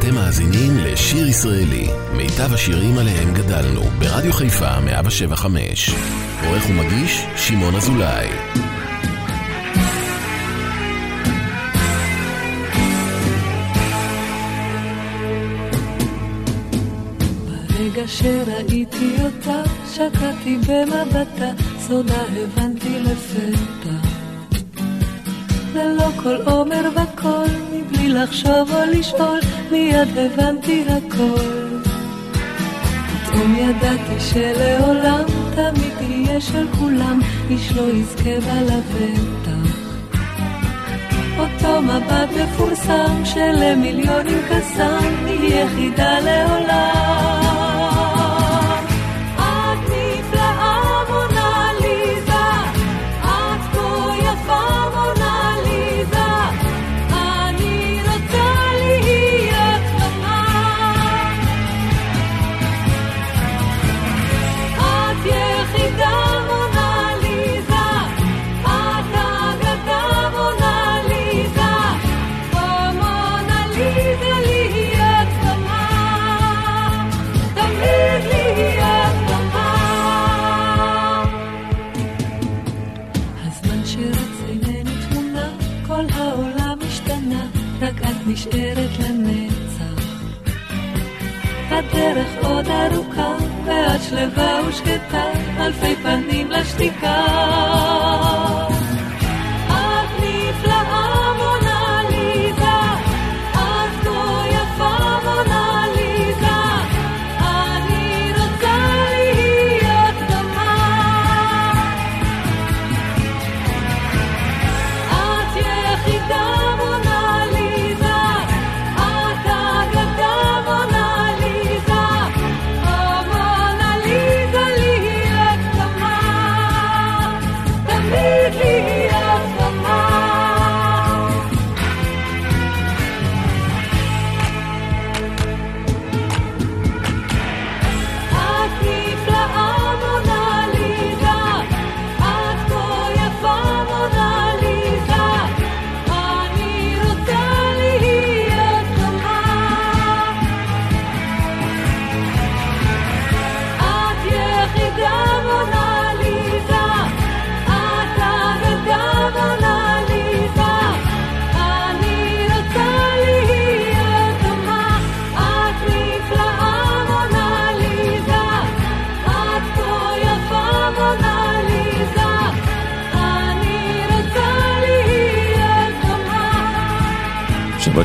אתם מאזינים לשיר ישראלי, מיטב השירים עליהם גדלנו, ברדיו חיפה 175. עורך ומגיש, שמעון אזולאי. ברגע שראיתי אותה, שקעתי במבטה, סודה הבנתי לפתע. ללא כל עומר וקול, מבלי לחשוב או לשאול, מיד הבנתי הכל. פתאום ידעתי שלעולם תמיד תהיה של כולם, איש לא יזכה בה לבטח. אותו מבט מפורסם שלמיליונים קסם, היא יחידה לעולם. הדרך עוד ארוכה, ואת שלווה ושקטה, אלפי פנים לשתיקה.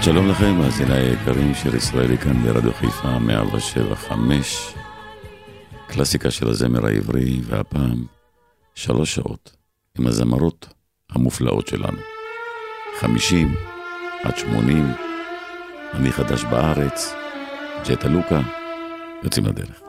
שלום לכם, מאזיני היקרים של ישראלי כאן ברדיו חיפה 175, קלאסיקה של הזמר העברי, והפעם שלוש שעות עם הזמרות המופלאות שלנו. חמישים עד שמונים, אני חדש בארץ, ג'טה לוקה, יוצאים לדרך.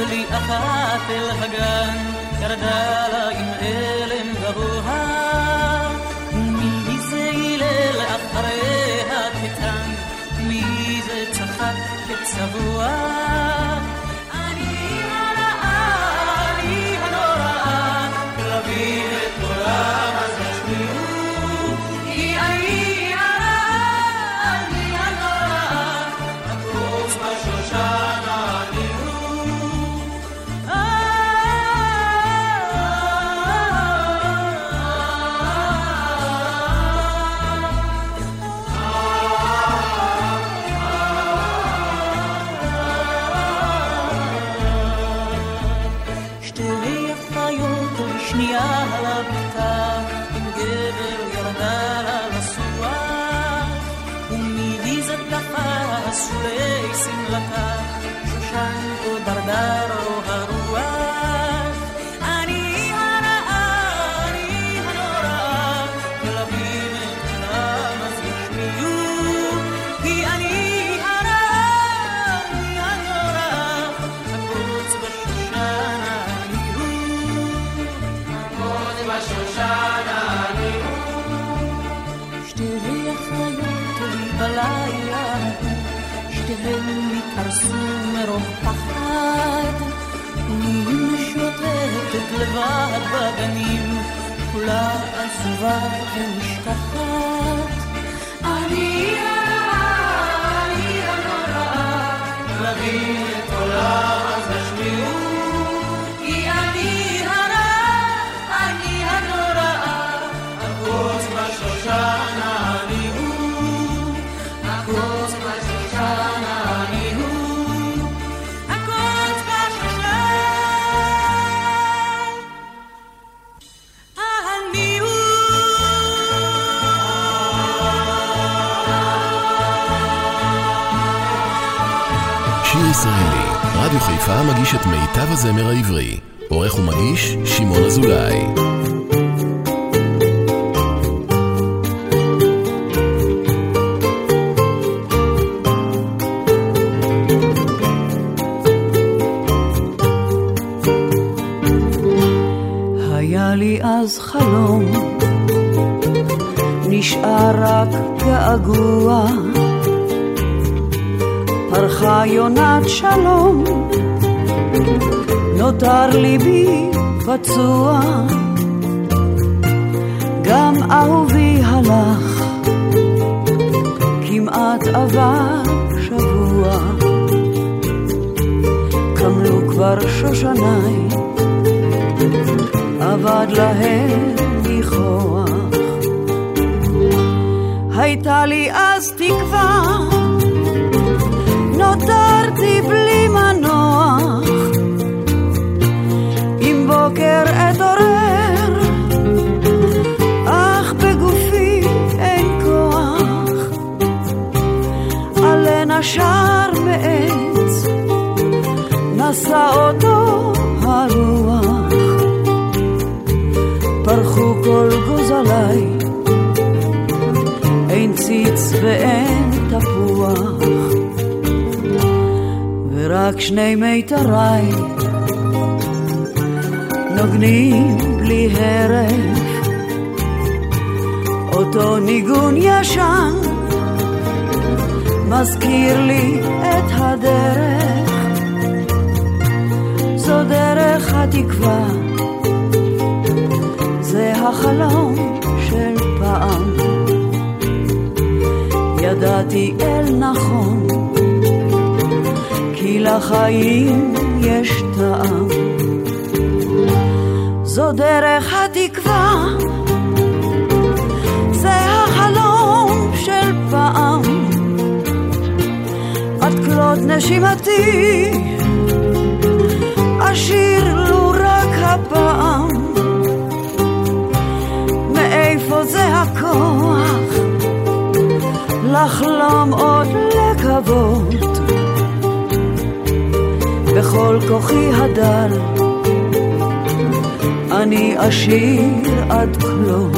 לי אחת אל הגן ירדה לה עם אלם גבוה, là un sauvage. חיפה מגיש את מיטב הזמר העברי. עורך ומגיש, שמעון אזולאי. היה לי אז חלום, נשאר רק געגוע. פרחה יונת שלום, נותר ליבי פצוע. גם אהובי הלך, כמעט עבר שבוע. קמלו כבר שושניים אבד להם ניחוח. הייתה לי אז נשא אותו הרוח. פרחו כל גוזליי, אין ציץ ואין תפוח, ורק שני מיתריי נוגנים בלי הרף, אותו ניגון ישן מזכיר לי את הדרך, דרך התקווה. זה החלום של פעם. ידעתי אל נכון, כי לחיים יש טעם. זו דרך התקווה, זה החלום של פעם. עד כלות נשימתי, זה הכוח לחלום עוד לקוות. בכל כוחי הדל אני אשיר עד כלות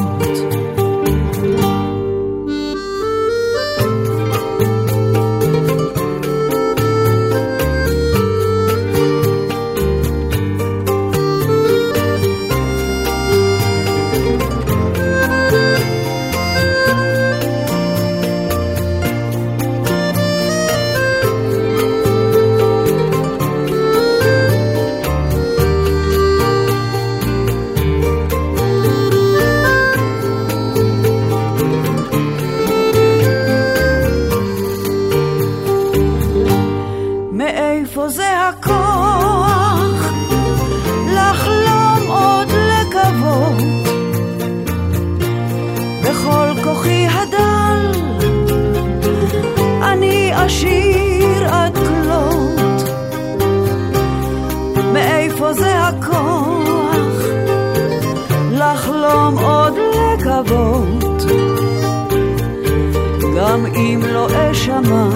גם אם לא אשמע,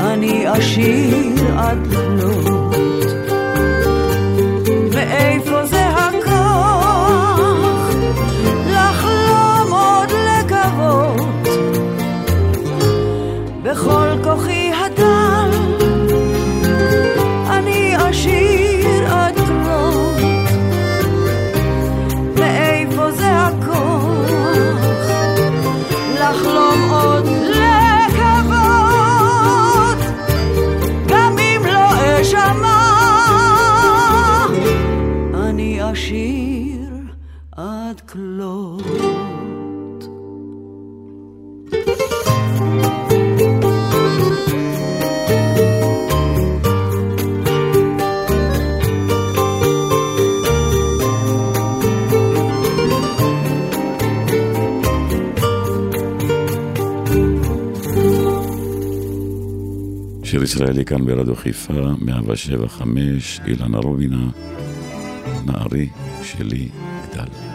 אני אשיר עד... הישראלי כאן ברדיו חיפה, 175, אילנה רובינה, נערי שלי גדל.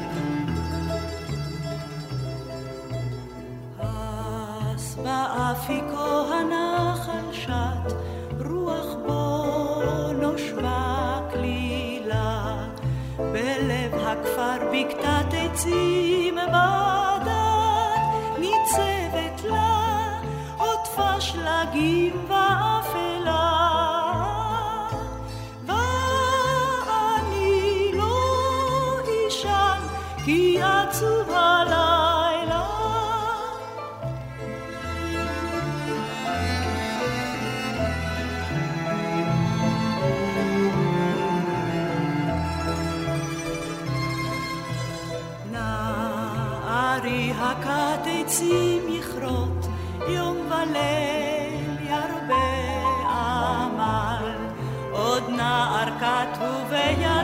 בקתת עצים בדד ניצבת לה סוף השלגים והאפלה. Yeah.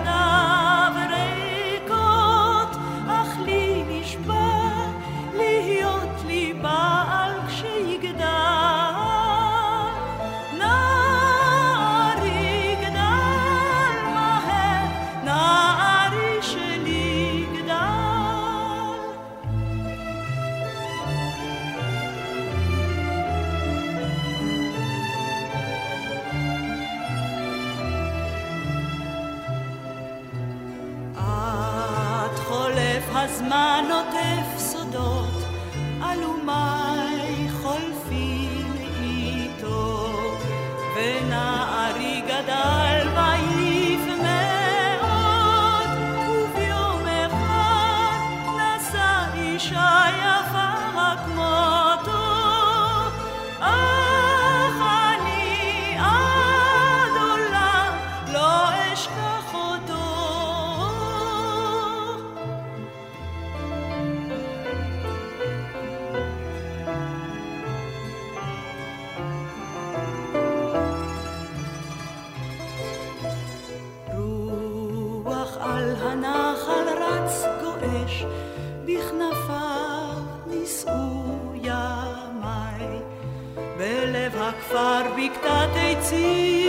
בכנפיו נישאו ימיי, בלב הכפר בקתת עצים.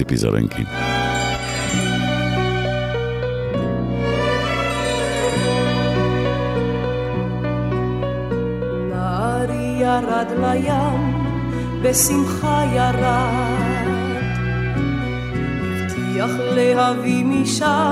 15 epizodenki. ירד לים, בשמחה ירד. הבטיח להביא משם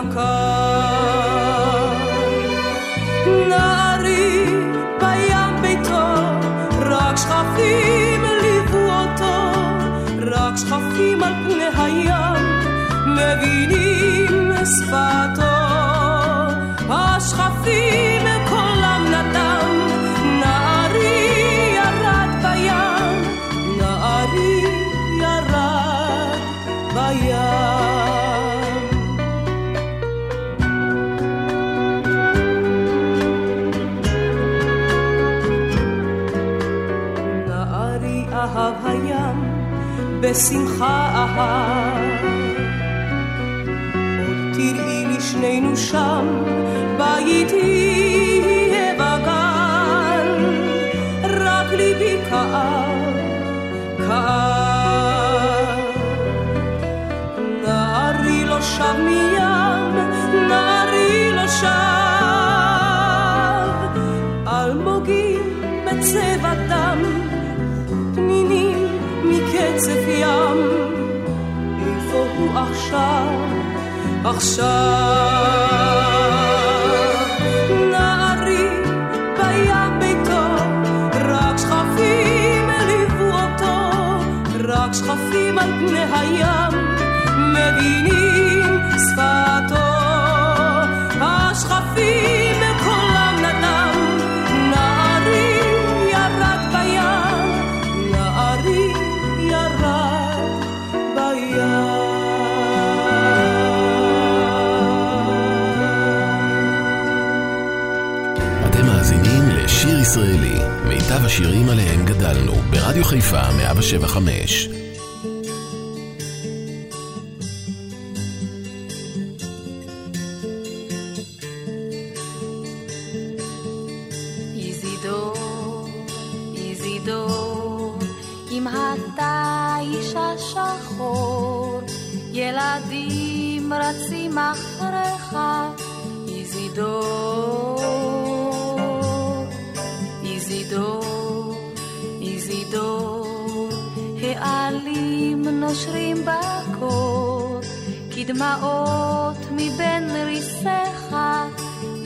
נקף. נערי בים ביתו, רק שכפים ליוו אותו, רק שכפים על פני הים. מבינים שפתו, השכפים בשמחה אהב. שנינו שם, בית יהיה מקצף ים, איפה הוא עכשיו? עכשיו. השירים עליהם גדלנו, ברדיו חיפה 175. ילדים אחריך, איזידור, איזידור. נגדו, העלים נושרים בקור, כדמעות מבין ריסיך,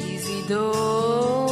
איזידור.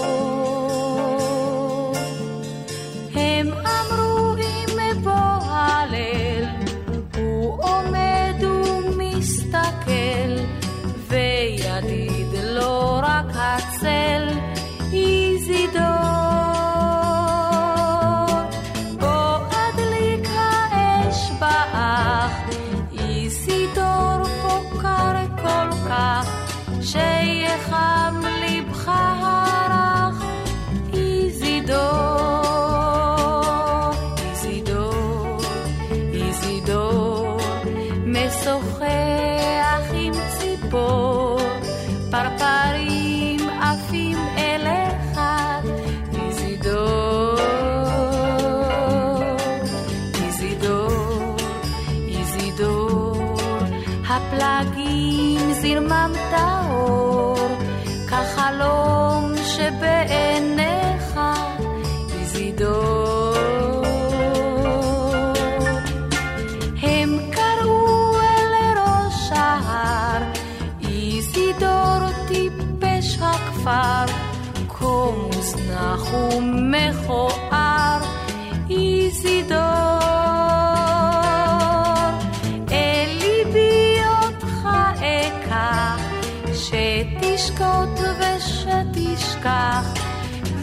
שתשקוט ושתשכח,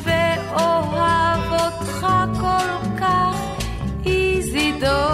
ואוהב אותך כל כך, איזידור.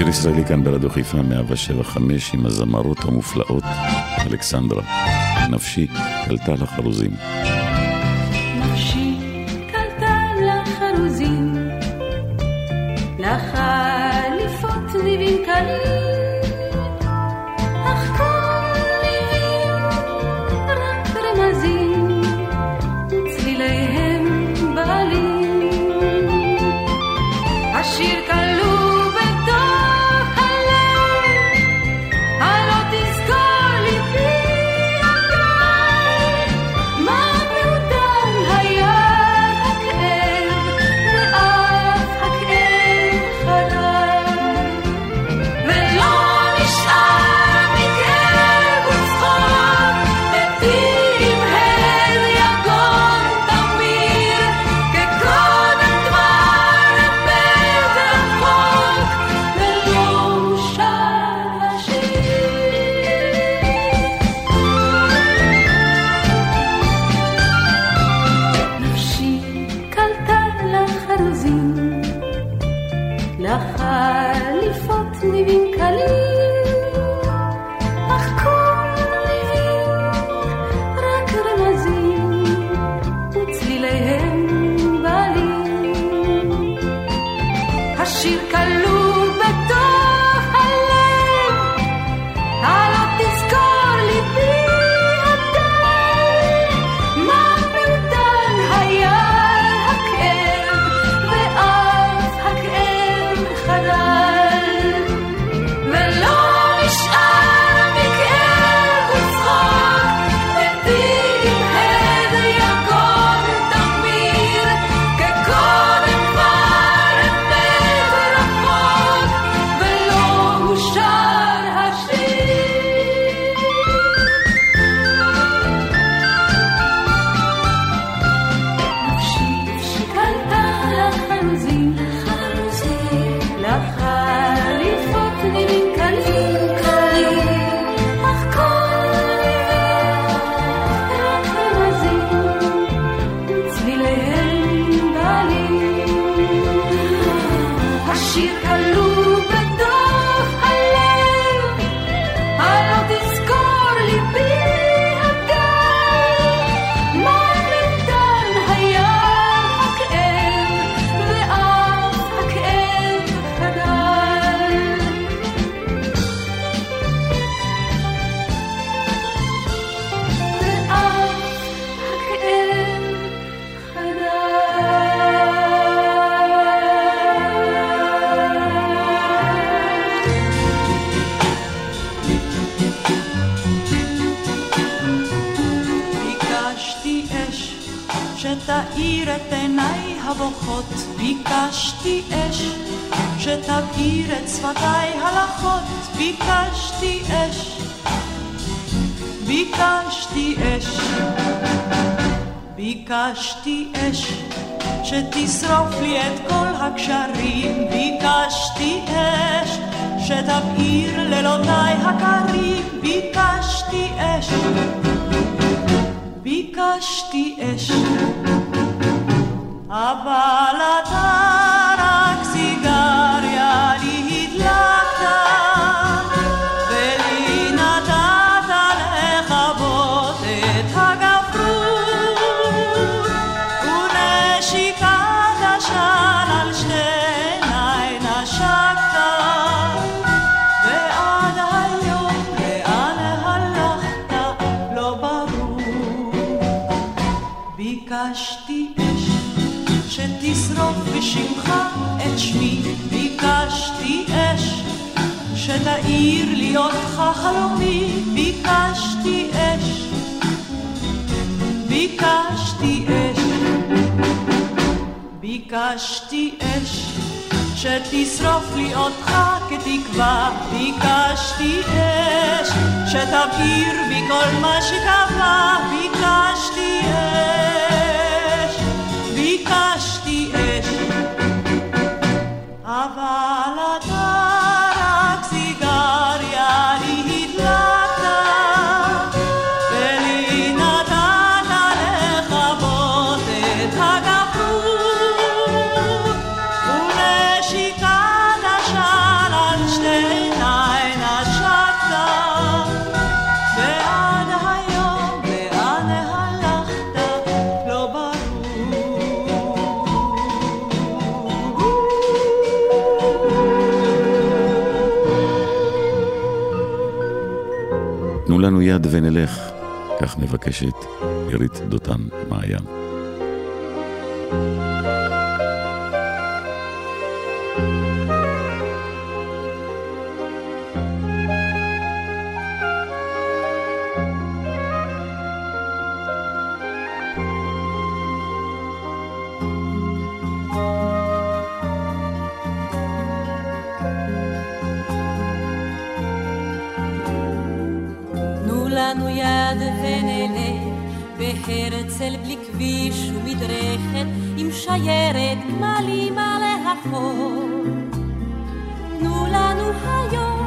שיר ישראלי כאן ברדיו חיפה 175 עם הזמרות המופלאות אלכסנדרה. נפשי קלטה לחרוזים. נפשי קלטה לחרוזים, לחליפות ניבים קלים ביקשתי אש שתשרוף לי את כל הקשרים, ביקשתי אש שתבעיר לילותיי הקרים, ביקשתי אש, ביקשתי אש, אבל בהיותך חלומי ביקשתי אש, ביקשתי אש, ביקשתי אש, שתשרוף לי אותך כתקווה, ביקשתי אש, שתבעיר בי כל מה שקבע, ביקשתי אש, ביקשתי אש, אבל... לנו יד ונלך, כך מבקשת עירית דותן מעיין. נצעד ונלך בהרצל בלי כביש ומדרכת עם שיירת גמלים על החור. תנו לנו היום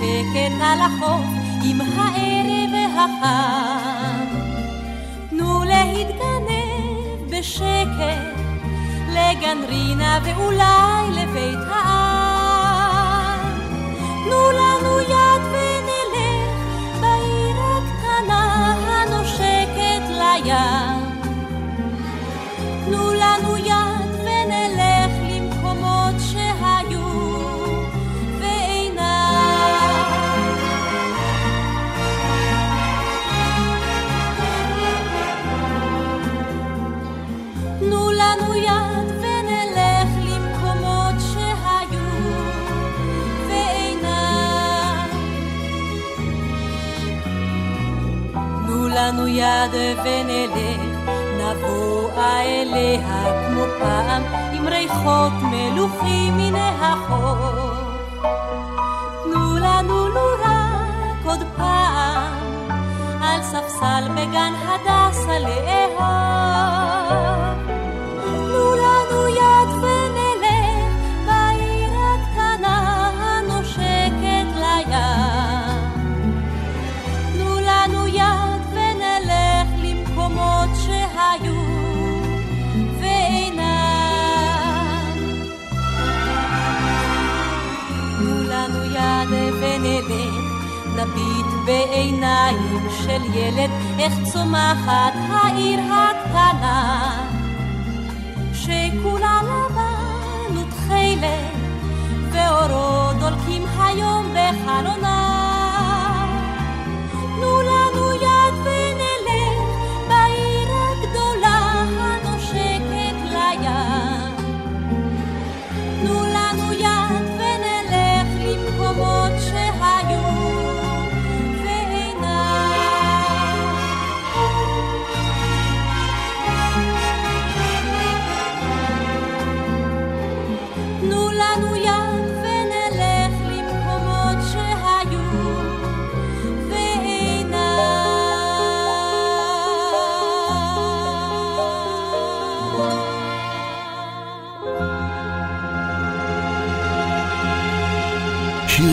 מתרפקת על החוף עם הערב החם. תנו להתגנב בשקט לגן רינה ואולי לבית העם. תנו לנו יד לנו יד ונלך, נבוא אליה כמו פעם, עם ריחות מלוכים מן החוף. תנו לנו לו רק עוד פעם, על ספסל בגן הדסה לאהוב. בעיניים של ילד, איך צומחת העיר הקטנה. שכולה לבן ותכלת, ואורו דולקים היום בחלונה.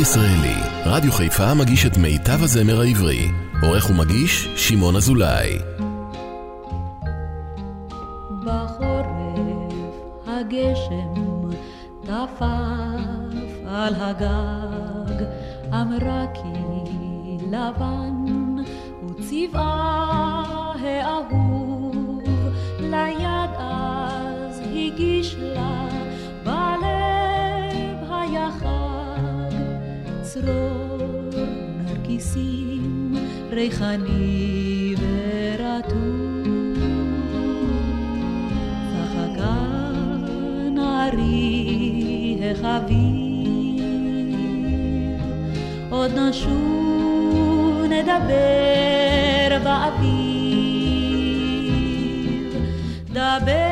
ישראלי, רדיו חיפה מגיש את מיטב הזמר העברי. עורך ומגיש, שמעון אזולאי. בחורף הגשם טפף על הגג, אמרה כי לבן הוא צבעה האהוב, ליד אז הגיש לה צרור נרקיסים ריחני ורטוב. צחקה נערי החביב, עוד נשוב נדבר באביב. דבר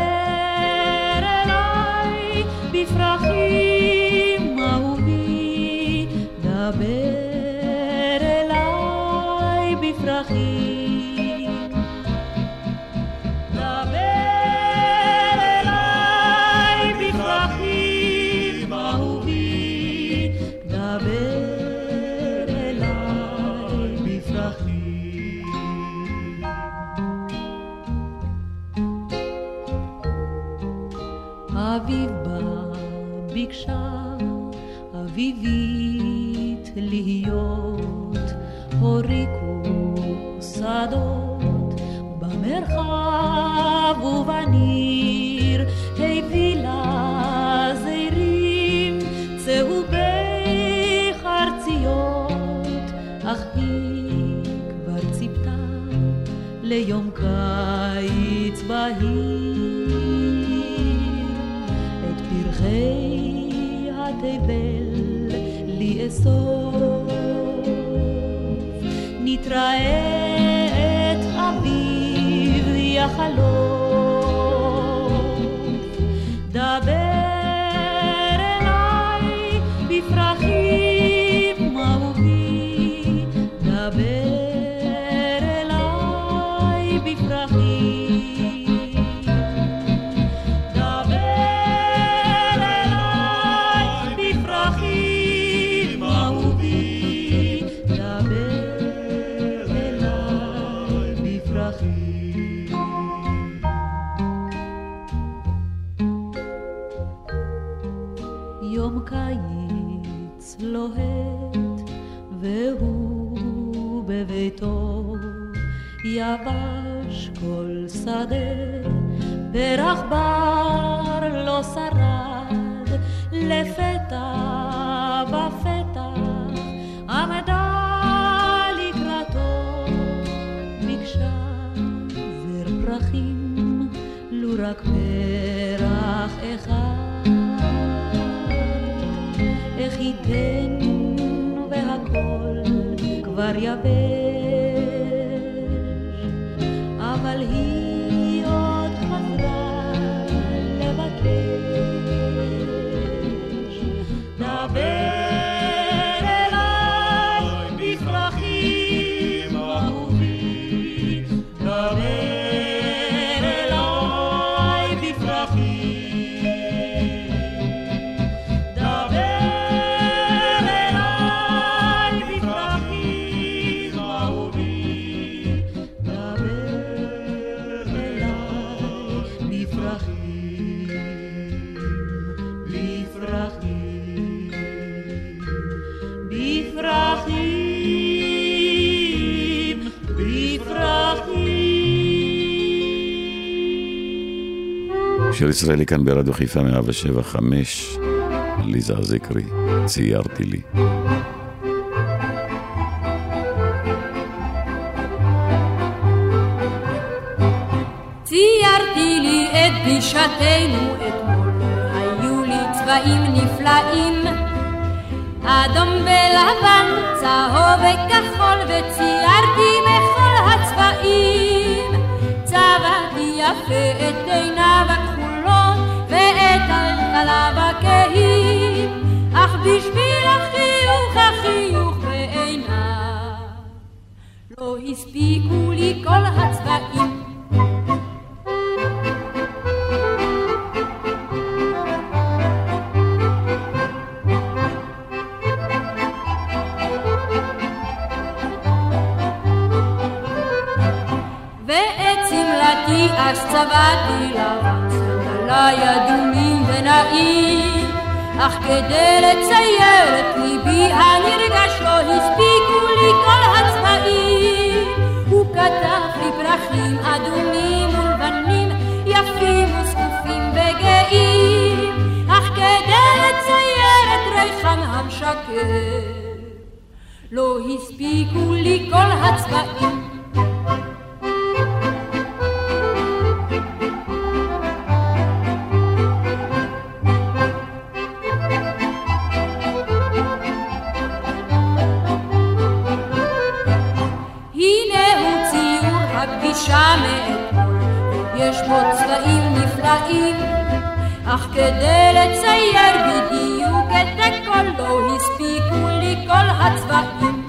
שיר ישראלי כאן ברדיו חיפה 175, ליזה זקרי, ציירתי לי. ציירתי לי את פגישתנו אתמול, היו לי צבעים נפלאים, אדום ולבן, צהוב וכחול, וציירתי מכל הצבעים. צבעתי יפה את עיניו עליו הכהים, אך בשביל החיוך החיוך בעיניו לא הספיקו לי כל הצבעים. ואת אך כדי לצייר את ליבי הנרגש לא הספיקו לי כל הצבעים. הוא כתב לי פרחים אדומים ולבנים, יפים וזקופים וגאים, אך כדי לצייר את ריחם המשקר, לא הספיקו לי כל הצבעים. כדי לצייר בדיוק את הכל לא הספיקו לי כל הצבעים.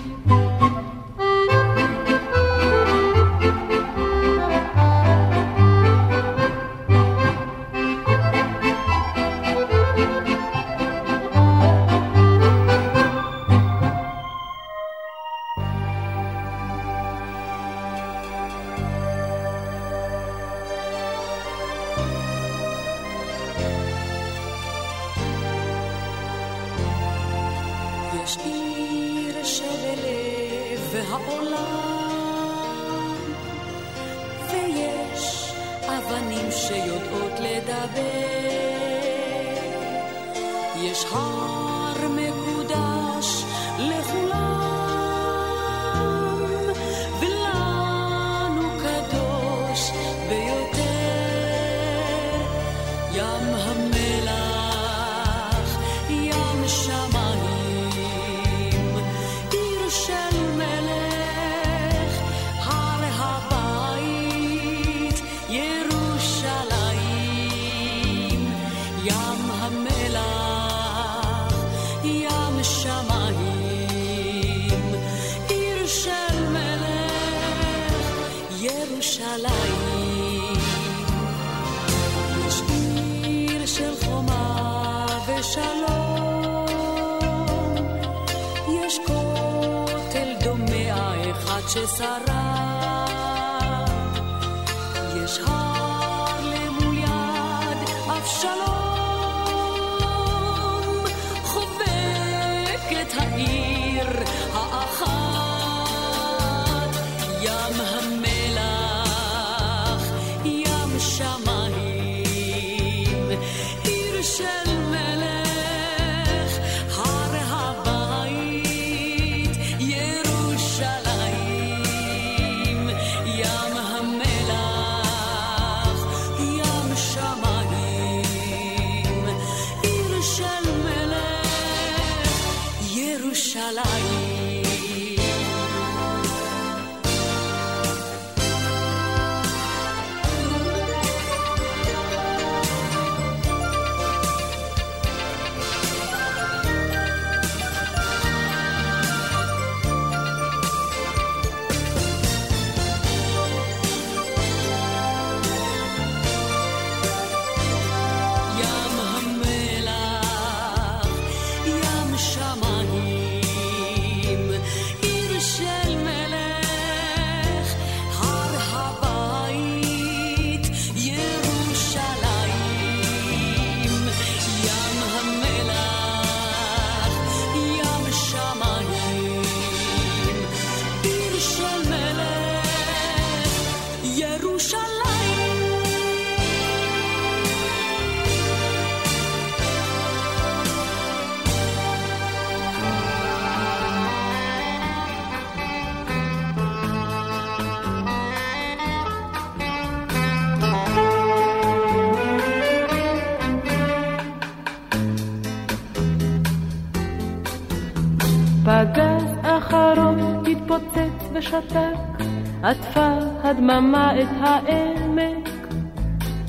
ושתק, עטפה הדממה את העמק.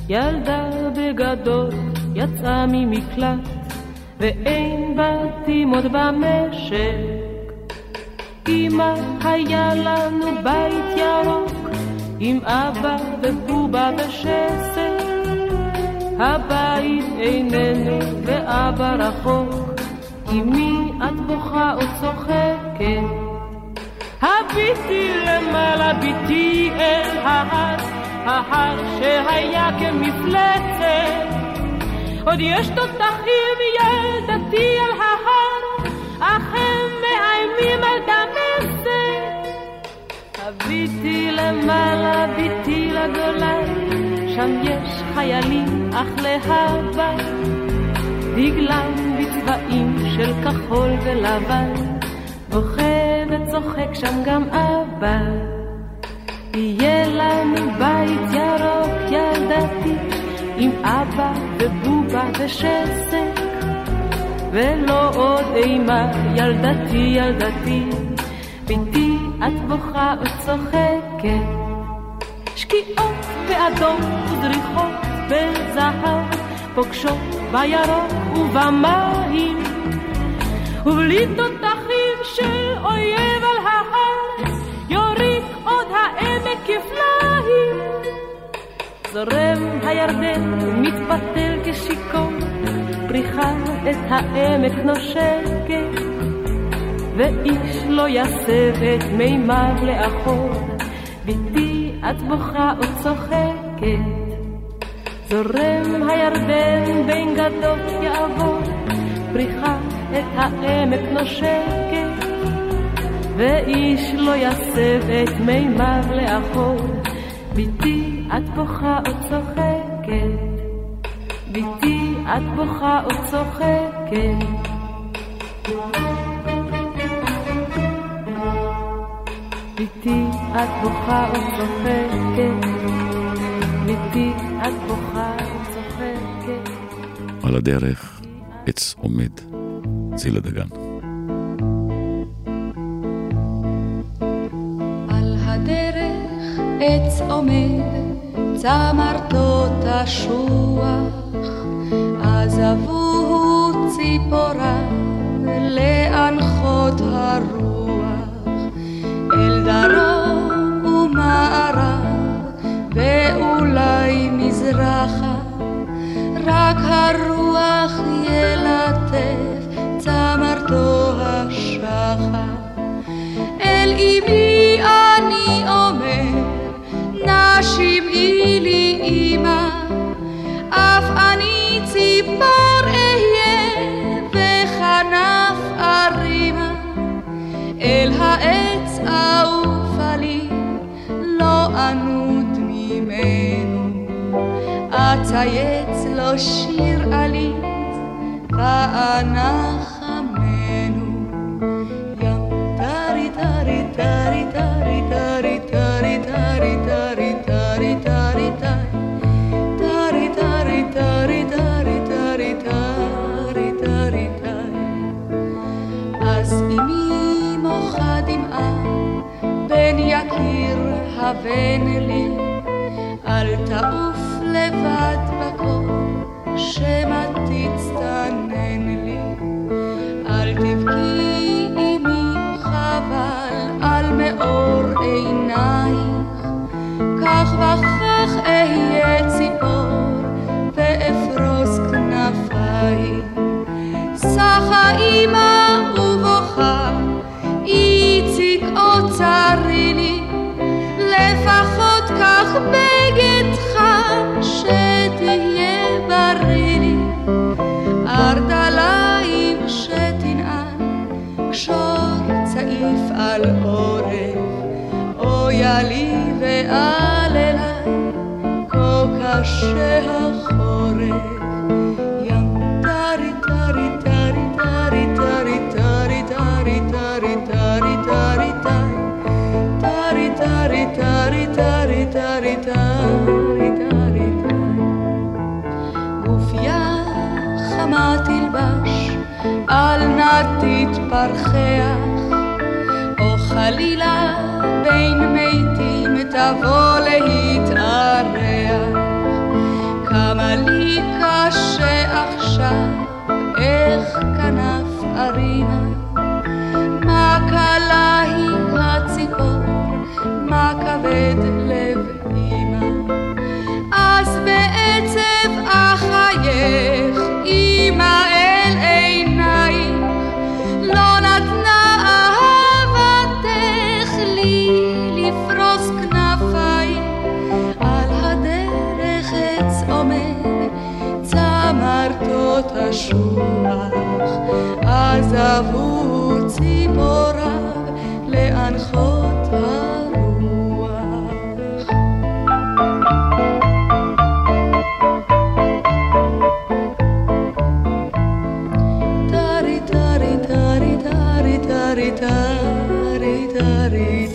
ילדה בגדול יצאה ממקלט, ואין בתים עוד במשק. אמא היה לנו בית ירוק, עם אבא ובובה ושסק. הבית איננו ואבא רחוק, אמי את בוכה או צוחקת. הביטי למעלה ביתי אל ההר, ההר שהיה כמפלצת. עוד יש תותחים ילדתי על ההר, אך הם מאיימים על דמשק. הביטי למעלה ביתי לגולן, שם יש חיילים אך להבא. דגלם בצבעים של כחול ולבן, בוכה וצוחק שם גם אבא. יהיה לנו בית ירוק ילדתי, עם אבא ובובה ושסק, ולא עוד אימה ילדתי ילדתי, ביתי את בוכה וצוחקת. שקיעות באדום וזריחות בזהב, פוגשות בירוק ובמים, ובלי תותחים של אויב כפליים. זורם הירדן מתפתל כשיכור, פריחה את העמק נושקת, ואיש לא יסב את מימיו לאחור, ביתי את בוכה או צוחקת. זורם הירדן בין גדות יעבור, פריחה את העמק נושקת, ואיש לא יסב את מימיו לאחור, ביתי את בוכה או צוחקת, ביתי את בוכה או צוחקת. ביתי את בוכה או צוחקת, ביתי את בוכה או צוחקת. על הדרך עץ עומד, צילה דגן. עץ עומד, צמרתו תשוח, עזבוהו ציפוריו לאנחות הרוח, אל דרום ומערב, ואולי מזרחה, רק הרוח ילטף צמרתו השחר. אל אמי שמעי לי אמא, אף אני ציפור אהיה וכנף ארימה, אל העץ אעופה לי, לא אנוד ממנו, אצייץ לו שיר עליז, ואנחמנו. הבן לי אל תעוף לבד בקור שמא תצטנן לי. אל תבכי אמי חבל על מאור עינייך כך וכך קח בגד חם שתהיה בריא חמה תלבש אל נא תתפרחח. או חלילה בין מתים תבוא להתארח. כמה לי קשה עכשיו איך כנף ארינה מה קלה היא הציפור מה כבד קשוח, עזבו ציפוריו לאנחות הרוח. טרי טרי טרי טרי טרי טרי טרי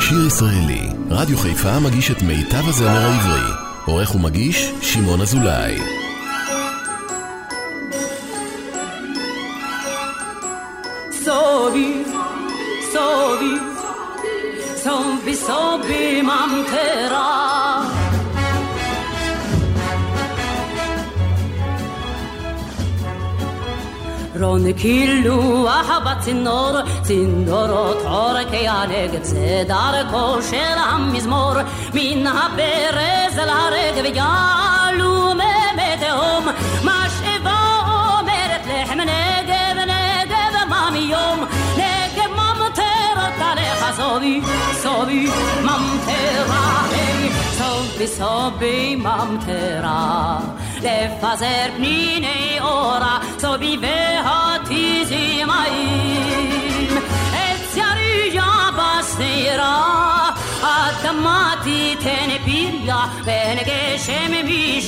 שיר ישראלי, רדיו חיפה מגיש את מיטב הזמר העברי. עורך ומגיש, שמעון אזולאי. רון קילוח בצינור, צינורות עורקי הנגב, זה דרכו של המזמור, מן הברז אל הרגב יעלו מי תהום, משאבה אומרת לחם נגב, נגב ממיום, נגב ממטרת עליך סובי, סובי ממטרה, סובי סובי ממטרה, לפזר פניני אורה, סובי והתיזי מים, עץ יריה בשדרה, אדמה תיתן פריה, בין גשם משמיים,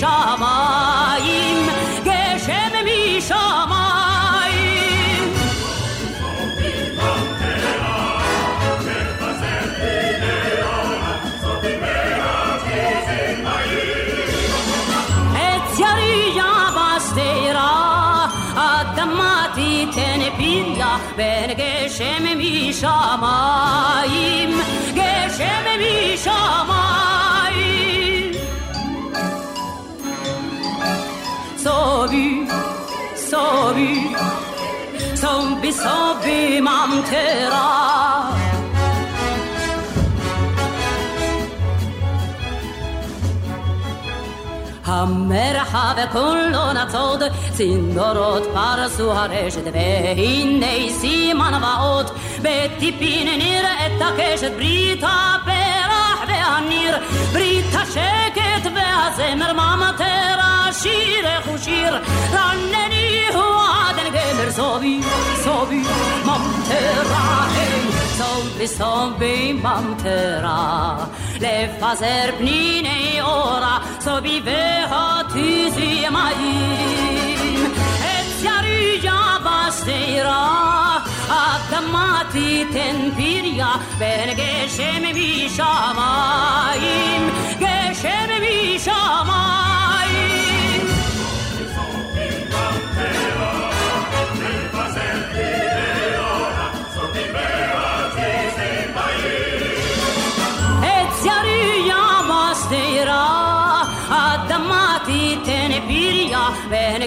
גשם משמיים. Damatiten billah ben geçememiş amayım Geçememiş amayım. Sobi, sobi, sobi sobi mantera. המרחב כולו נצוד, צינורות פרסו הרשת, והנה סימן ואות, בטיפין נראית הקשת, ברית הפרח והניר, ברית השקט והזמר, ממטרה, שירך ושיר, רנני הוא עדן גמר, סובי, סובי, ממטרה, סובי, סובי, ממטרה, לפזר פניני אורה, סובי והתיזי מים, עץ יריה בשדרה, قدماتی تنفیریا بین گشم بی شامایم گشم بی شامایم Et yarıyamaz teyra Adamati tenepirya Ben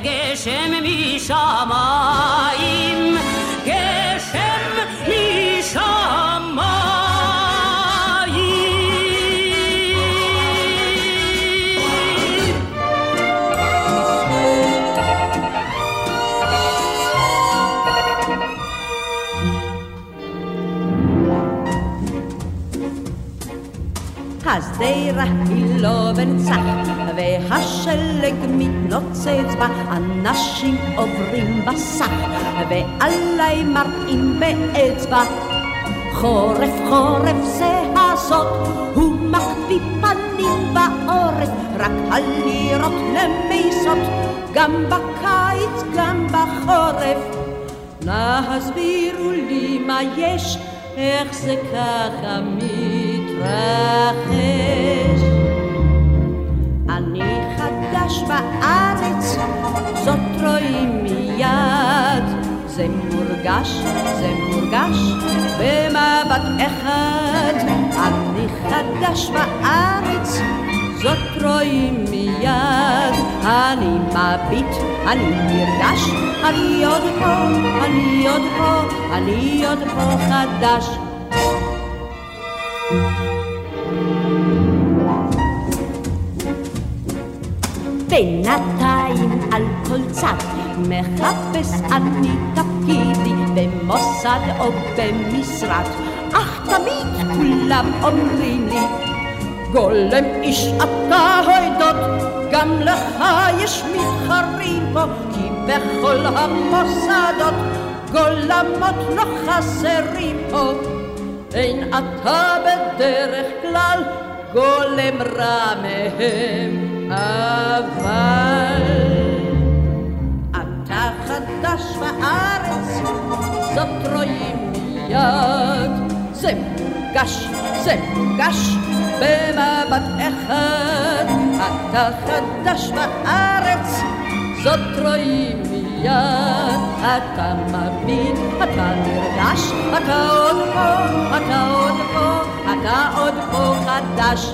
Hasdeira, Hilo, Ben, Sacht. והשלג מתנוצץ בה, אנשים עוברים בסך, ועליי מראים באצבע. חורף חורף זה הסוד, הוא מקפיא פנים בחורף, רק הלירות נמיסות, גם בקיץ, גם בחורף. נא הסבירו לי מה יש, איך זה ככה מתרחש. חדש בארץ, זאת רואים מיד. זה מורגש, זה מורגש במבט אחד. אני חדש בארץ, זאת רואים מיד. אני מביט, אני נרגש, אני עוד פה, אני עוד פה, אני עוד פה חדש. בינתיים על כל צד מחפש אני תפקידי במוסד או במשרד, אך תמיד כולם אומרים לי, גולם איש אתה הוידות, גם לך יש מתחרים פה, כי בכל המוסדות גולמות לא חסרים פה. אין אתה בדרך כלל גולם רע מהם. אבל אתה חדש בארץ, זאת רואים מיד. זה מורגש, זה מורגש במבט אחד. אתה חדש בארץ, זאת רואים מיד. אתה מביט, אתה נרגש, אתה עוד פה, אתה עוד פה, אתה עוד פה חדש.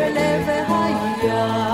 בלב הים.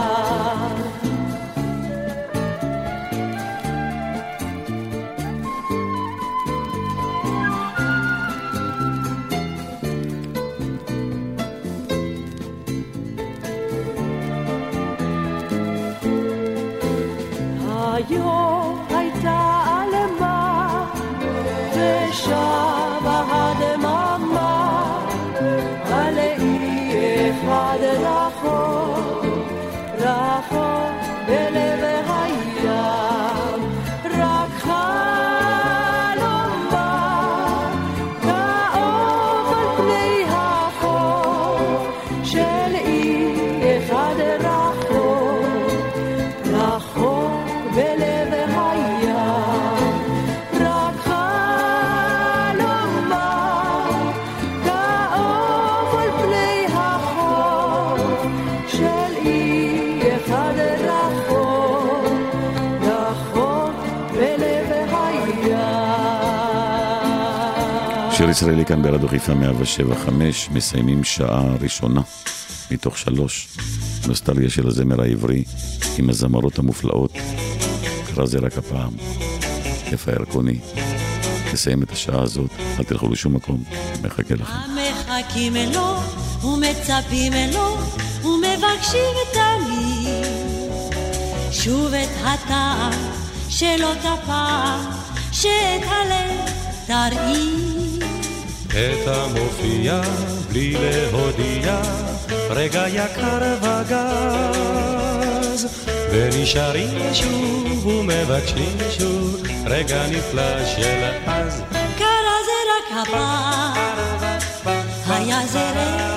שיר ישראלי כאן ברדיו חיפה 175, מסיימים שעה ראשונה מתוך שלוש. נוסטלגיה של הזמר העברי עם הזמרות המופלאות. קרא זה רק הפעם. יפה ירקוני. נסיים את השעה הזאת, אל תלכו לשום מקום, מחכה לכם. המחכים לו ומצפים לו ומבקשים תמיד שוב את הטעם שלא תפע שאת הלב תרעיד. את המופיע בלי להודיע, רגע יקר וגז, ונשארים שוב ומבקשים שוב, רגע נפלא של אז. קרה זה רק הפעם, היה זה רגע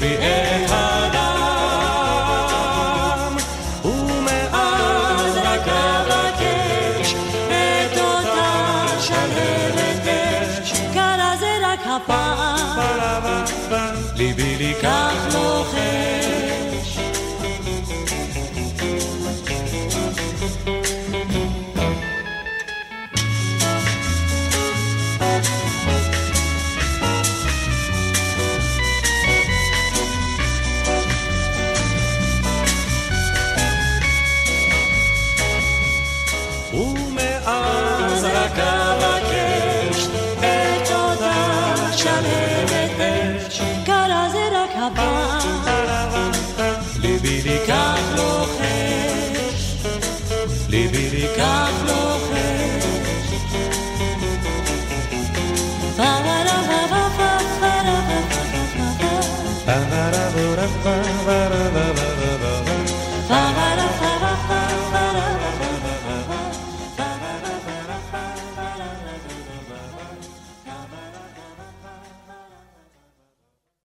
be da da da da da